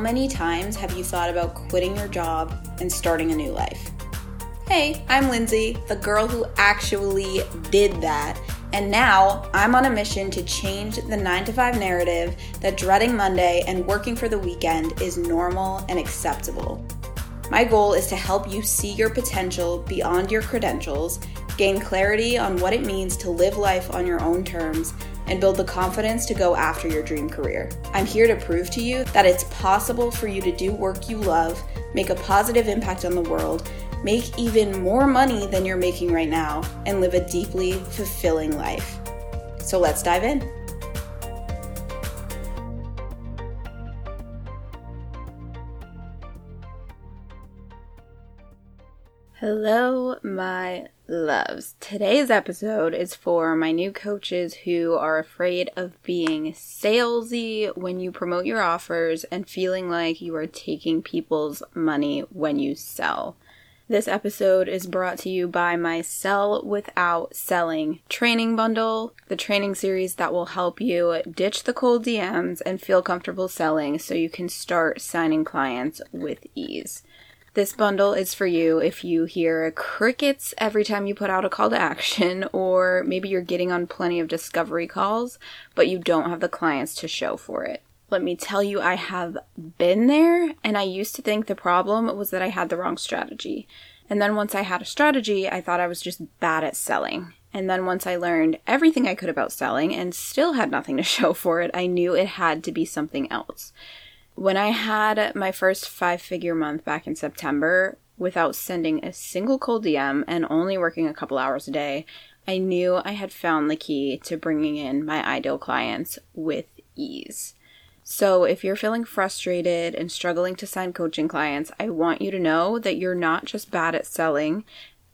many times have you thought about quitting your job and starting a new life? Hey, I'm Lindsay, the girl who actually did that. And now I'm on a mission to change the 9 to 5 narrative that dreading Monday and working for the weekend is normal and acceptable. My goal is to help you see your potential beyond your credentials, gain clarity on what it means to live life on your own terms, and build the confidence to go after your dream career. I'm here to prove to you that it's possible for you to do work you love, make a positive impact on the world, make even more money than you're making right now, and live a deeply fulfilling life. So let's dive in. Hello, my loves. Today's episode is for my new coaches who are afraid of being salesy when you promote your offers and feeling like you are taking people's money when you sell. This episode is brought to you by my Sell Without Selling training bundle, the training series that will help you ditch the cold DMs and feel comfortable selling so you can start signing clients with ease. This bundle is for you if you hear crickets every time you put out a call to action, or maybe you're getting on plenty of discovery calls, but you don't have the clients to show for it. Let me tell you, I have been there, and I used to think the problem was that I had the wrong strategy. And then once I had a strategy, I thought I was just bad at selling. And then once I learned everything I could about selling and still had nothing to show for it, I knew it had to be something else. When I had my first five figure month back in September, without sending a single cold DM and only working a couple hours a day, I knew I had found the key to bringing in my ideal clients with ease. So, if you're feeling frustrated and struggling to sign coaching clients, I want you to know that you're not just bad at selling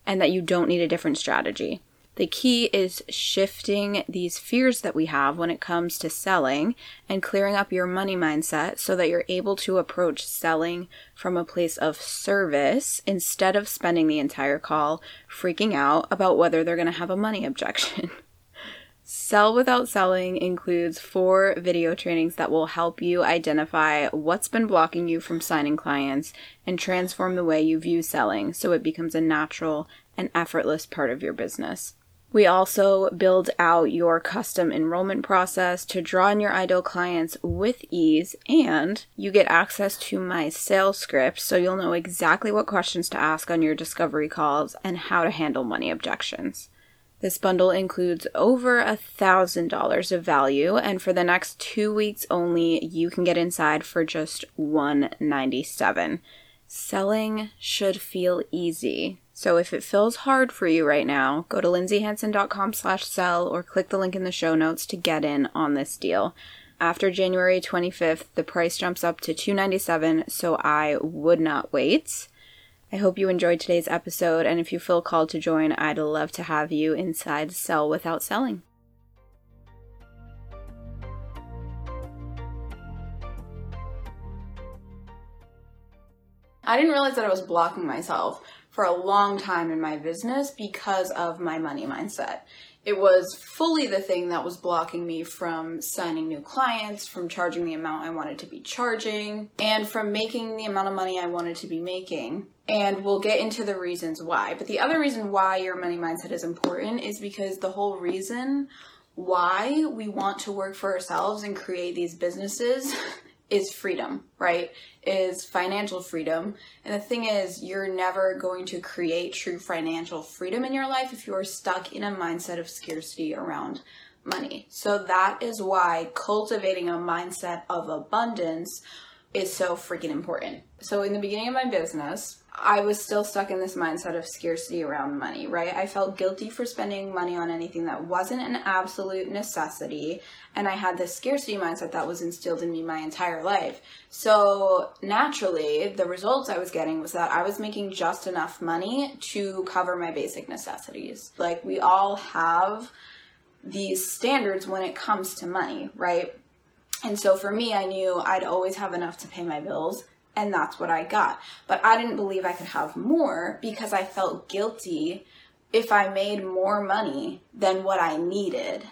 and that you don't need a different strategy. The key is shifting these fears that we have when it comes to selling and clearing up your money mindset so that you're able to approach selling from a place of service instead of spending the entire call freaking out about whether they're going to have a money objection. Sell Without Selling includes four video trainings that will help you identify what's been blocking you from signing clients and transform the way you view selling so it becomes a natural and effortless part of your business. We also build out your custom enrollment process to draw in your ideal clients with ease, and you get access to my sales script so you'll know exactly what questions to ask on your discovery calls and how to handle money objections. This bundle includes over a thousand dollars of value, and for the next two weeks only, you can get inside for just one ninety seven. Selling should feel easy. So if it feels hard for you right now, go to lindsayhanson.com slash sell or click the link in the show notes to get in on this deal. After January 25th, the price jumps up to 297, so I would not wait. I hope you enjoyed today's episode, and if you feel called to join, I'd love to have you inside Sell Without Selling. I didn't realize that I was blocking myself for a long time in my business because of my money mindset. It was fully the thing that was blocking me from signing new clients, from charging the amount I wanted to be charging, and from making the amount of money I wanted to be making. And we'll get into the reasons why. But the other reason why your money mindset is important is because the whole reason why we want to work for ourselves and create these businesses is freedom, right? Is financial freedom. And the thing is, you're never going to create true financial freedom in your life if you are stuck in a mindset of scarcity around money. So that is why cultivating a mindset of abundance is so freaking important. So in the beginning of my business, I was still stuck in this mindset of scarcity around money, right? I felt guilty for spending money on anything that wasn't an absolute necessity. And I had this scarcity mindset that was instilled in me my entire life. So naturally, the results I was getting was that I was making just enough money to cover my basic necessities. Like, we all have these standards when it comes to money, right? And so for me, I knew I'd always have enough to pay my bills and that's what I got. But I didn't believe I could have more because I felt guilty if I made more money than what I needed.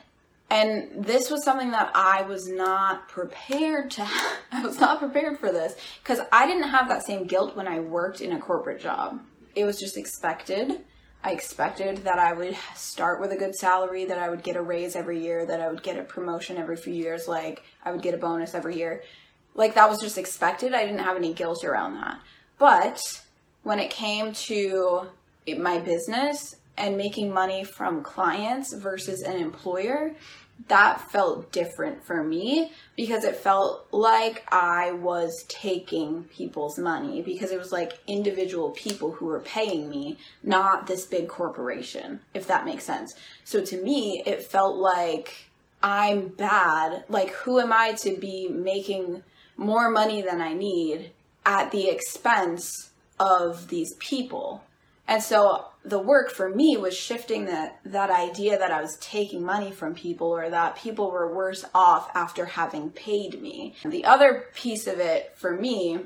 And this was something that I was not prepared to I was not prepared for this cuz I didn't have that same guilt when I worked in a corporate job. It was just expected. I expected that I would start with a good salary, that I would get a raise every year, that I would get a promotion every few years, like I would get a bonus every year. Like that was just expected. I didn't have any guilt around that. But when it came to my business and making money from clients versus an employer, that felt different for me because it felt like I was taking people's money because it was like individual people who were paying me, not this big corporation, if that makes sense. So to me, it felt like I'm bad. Like, who am I to be making more money than I need at the expense of these people? And so the work for me was shifting that that idea that I was taking money from people or that people were worse off after having paid me. The other piece of it for me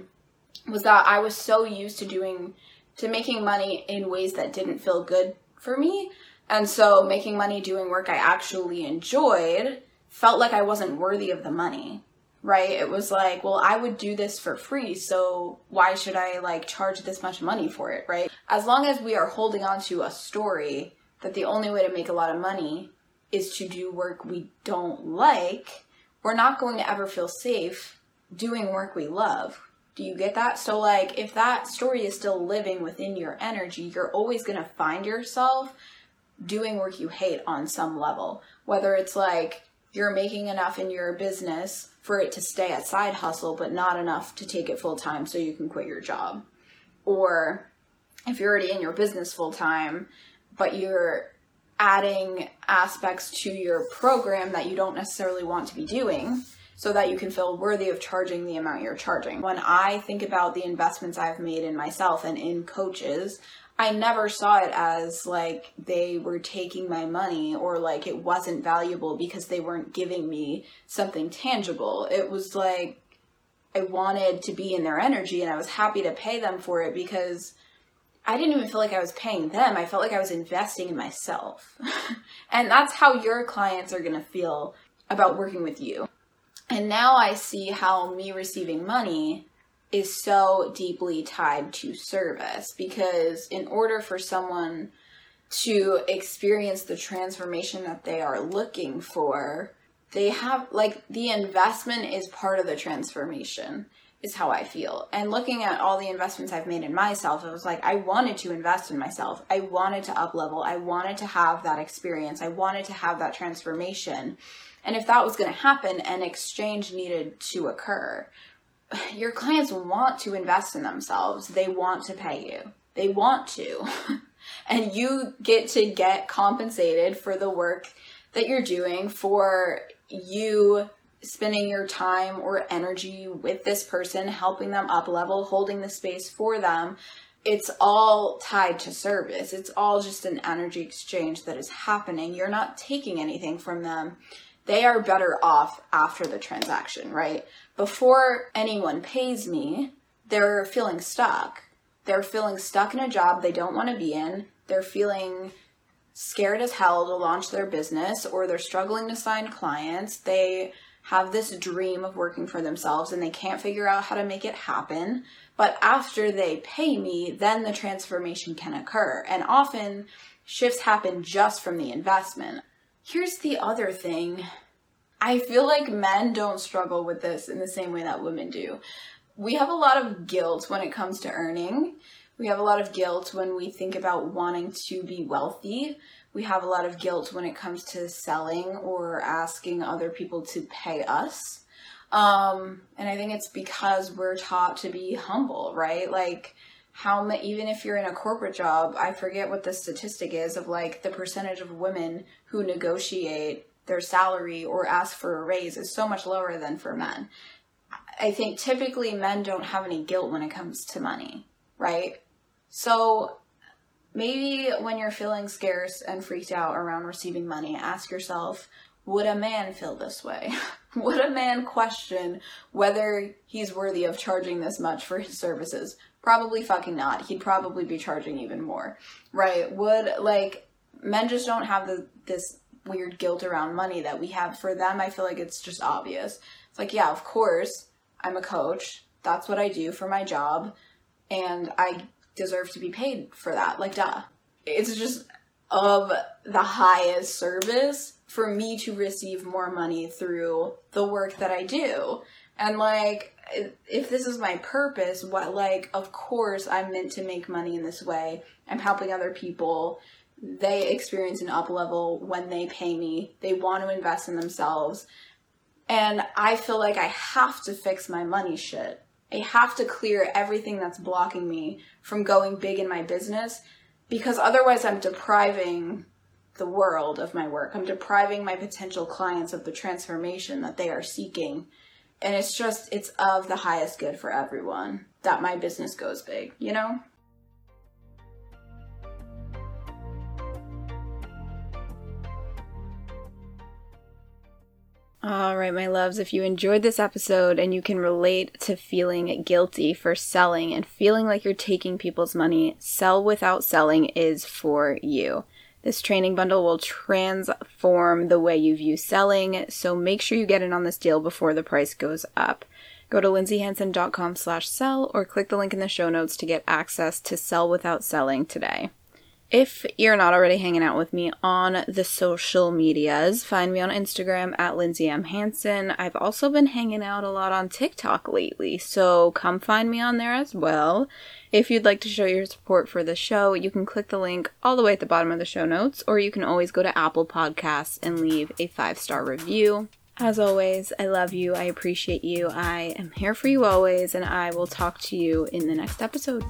was that I was so used to doing to making money in ways that didn't feel good for me. And so making money doing work I actually enjoyed felt like I wasn't worthy of the money right? It was like, well, I would do this for free, so why should I like charge this much money for it, right? As long as we are holding on to a story that the only way to make a lot of money is to do work we don't like, we're not going to ever feel safe doing work we love. Do you get that? So, like, if that story is still living within your energy, you're always going to find yourself doing work you hate on some level. Whether it's like you're making enough in your business for it to stay a side hustle, but not enough to take it full time so you can quit your job. Or if you're already in your business full time, but you're adding aspects to your program that you don't necessarily want to be doing so that you can feel worthy of charging the amount you're charging. When I think about the investments I've made in myself and in coaches, I never saw it as like they were taking my money or like it wasn't valuable because they weren't giving me something tangible. It was like I wanted to be in their energy and I was happy to pay them for it because I didn't even feel like I was paying them. I felt like I was investing in myself. and that's how your clients are going to feel about working with you. And now I see how me receiving money is so deeply tied to service because in order for someone to experience the transformation that they are looking for, they have like the investment is part of the transformation is how I feel. And looking at all the investments I've made in myself, it was like I wanted to invest in myself. I wanted to up level. I wanted to have that experience. I wanted to have that transformation. And if that was going to happen, an exchange needed to occur your clients want to invest in themselves. They want to pay you. They want to. and you get to get compensated for the work that you're doing for you spending your time or energy with this person, helping them up level, holding the space for them. It's all tied to service. It's all just an energy exchange that is happening. You're not taking anything from them. They are better off after the transaction, right? before anyone pays me, they're feeling stuck. They're feeling stuck in a job they don't want to be in. They're feeling scared as hell to launch their business or they're struggling to sign clients. They have this dream of working for themselves and they can't figure out how to make it happen. But after they pay me, then the transformation can occur. And often shifts happen just from the investment. Here's the other thing I feel like men don't struggle with this in the same way that women do. We have a lot of guilt when it comes to earning. We have a lot of guilt when we think about wanting to be wealthy. We have a lot of guilt when it comes to selling or asking other people to pay us. Um, and I think it's because we're taught to be humble, right? Like, how many, even if you're in a corporate job, I forget what the statistic is of like the percentage of women who negotiate their salary or ask for a raise is so much lower than for men. I think typically men don't have any guilt when it comes to money, right? So maybe when you're feeling scarce and freaked out around receiving money, ask yourself, would a man feel this way? would a man question whether he's worthy of charging this much for his services? Probably fucking not. He'd probably be charging even more, right? Would like men just don't have the this weird guilt around money that we have. For them, I feel like it's just obvious. It's like, yeah, of course, I'm a coach. That's what I do for my job. And I deserve to be paid for that. Like, duh. It's just of the highest service for me to receive more money through the work that I do. And like, if this is my purpose, what, like, of course I'm meant to make money in this way. I'm helping other people. They experience an up level when they pay me. They want to invest in themselves. And I feel like I have to fix my money shit. I have to clear everything that's blocking me from going big in my business because otherwise I'm depriving the world of my work. I'm depriving my potential clients of the transformation that they are seeking and it's just it's of the highest good for everyone that my business goes big you know All right, my loves, if you enjoyed this episode and you can relate to feeling guilty for selling and feeling like you're taking people's money, Sell Without Selling is for you. This training bundle will transform the way you view selling, so make sure you get in on this deal before the price goes up. Go to lindsayhanson.com slash sell or click the link in the show notes to get access to Sell Without Selling today. If you're not already hanging out with me on the social medias, find me on Instagram at Lindsay M. Hanson. I've also been hanging out a lot on TikTok lately, so come find me on there as well. If you'd like to show your support for the show, you can click the link all the way at the bottom of the show notes, or you can always go to Apple Podcasts and leave a five star review. As always, I love you. I appreciate you. I am here for you always, and I will talk to you in the next episode.